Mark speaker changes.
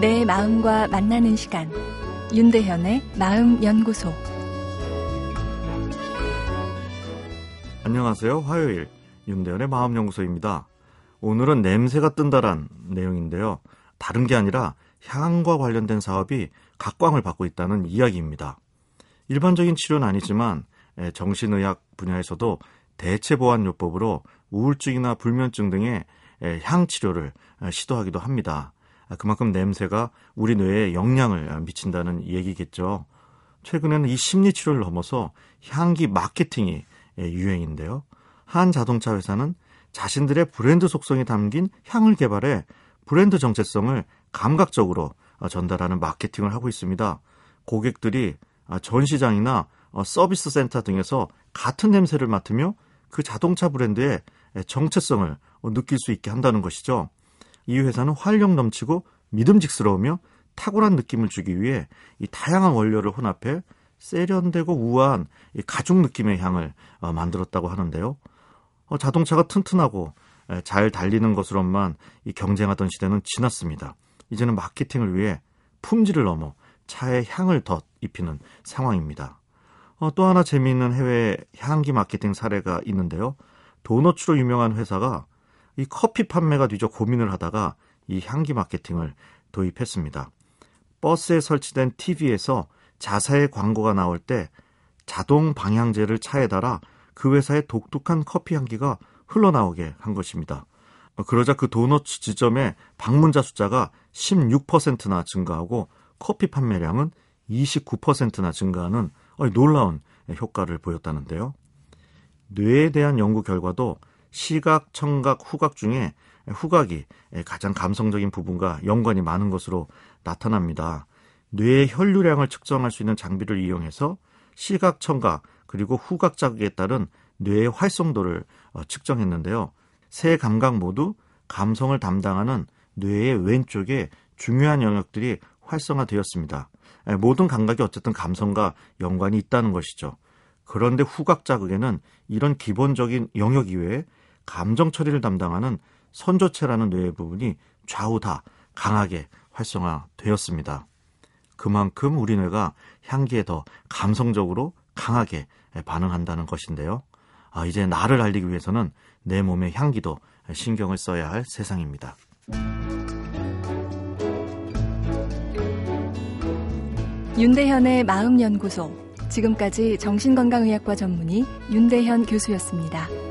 Speaker 1: 내 마음과 만나는 시간 윤대현의 마음 연구소
Speaker 2: 안녕하세요. 화요일 윤대현의 마음 연구소입니다. 오늘은 냄새가 뜬다란 내용인데요. 다른 게 아니라 향과 관련된 사업이 각광을 받고 있다는 이야기입니다. 일반적인 치료는 아니지만 정신의학 분야에서도 대체 보완 요법으로 우울증이나 불면증 등의 향 치료를 시도하기도 합니다. 그만큼 냄새가 우리 뇌에 영향을 미친다는 얘기겠죠. 최근에는 이 심리 치료를 넘어서 향기 마케팅이 유행인데요. 한 자동차 회사는 자신들의 브랜드 속성이 담긴 향을 개발해 브랜드 정체성을 감각적으로 전달하는 마케팅을 하고 있습니다. 고객들이 전시장이나 서비스 센터 등에서 같은 냄새를 맡으며 그 자동차 브랜드의 정체성을 느낄 수 있게 한다는 것이죠. 이 회사는 활력 넘치고 믿음직스러우며 탁월한 느낌을 주기 위해 이 다양한 원료를 혼합해 세련되고 우아한 가죽 느낌의 향을 만들었다고 하는데요. 어, 자동차가 튼튼하고 잘 달리는 것으로만 경쟁하던 시대는 지났습니다. 이제는 마케팅을 위해 품질을 넘어 차에 향을 더 입히는 상황입니다. 어, 또 하나 재미있는 해외 향기 마케팅 사례가 있는데요. 도너츠로 유명한 회사가 이 커피 판매가 뒤져 고민을 하다가 이 향기 마케팅을 도입했습니다. 버스에 설치된 TV에서 자사의 광고가 나올 때 자동 방향제를 차에 달아 그 회사의 독특한 커피 향기가 흘러나오게 한 것입니다. 어, 그러자 그 도너츠 지점의 방문자 숫자가 16%나 증가하고 커피 판매량은 29%나 증가하는 놀라운 효과를 보였다는데요. 뇌에 대한 연구 결과도 시각, 청각, 후각 중에 후각이 가장 감성적인 부분과 연관이 많은 것으로 나타납니다. 뇌의 혈류량을 측정할 수 있는 장비를 이용해서 시각, 청각, 그리고 후각 자극에 따른 뇌의 활성도를 어, 측정했는데요. 세 감각 모두 감성을 담당하는 뇌의 왼쪽에 중요한 영역들이 활성화되었습니다. 모든 감각이 어쨌든 감성과 연관이 있다는 것이죠. 그런데 후각 자극에는 이런 기본적인 영역 이외에 감정 처리를 담당하는 선조체라는 뇌의 부분이 좌우 다 강하게 활성화되었습니다. 그만큼 우리 뇌가 향기에 더 감성적으로 강하게 반응한다는 것인데요. 아, 이제 나를 알리기 위해서는 내 몸의 향기도 신경을 써야 할 세상입니다.
Speaker 1: 윤대현의 마음연구소. 지금까지 정신건강의학과 전문의 윤대현 교수였습니다.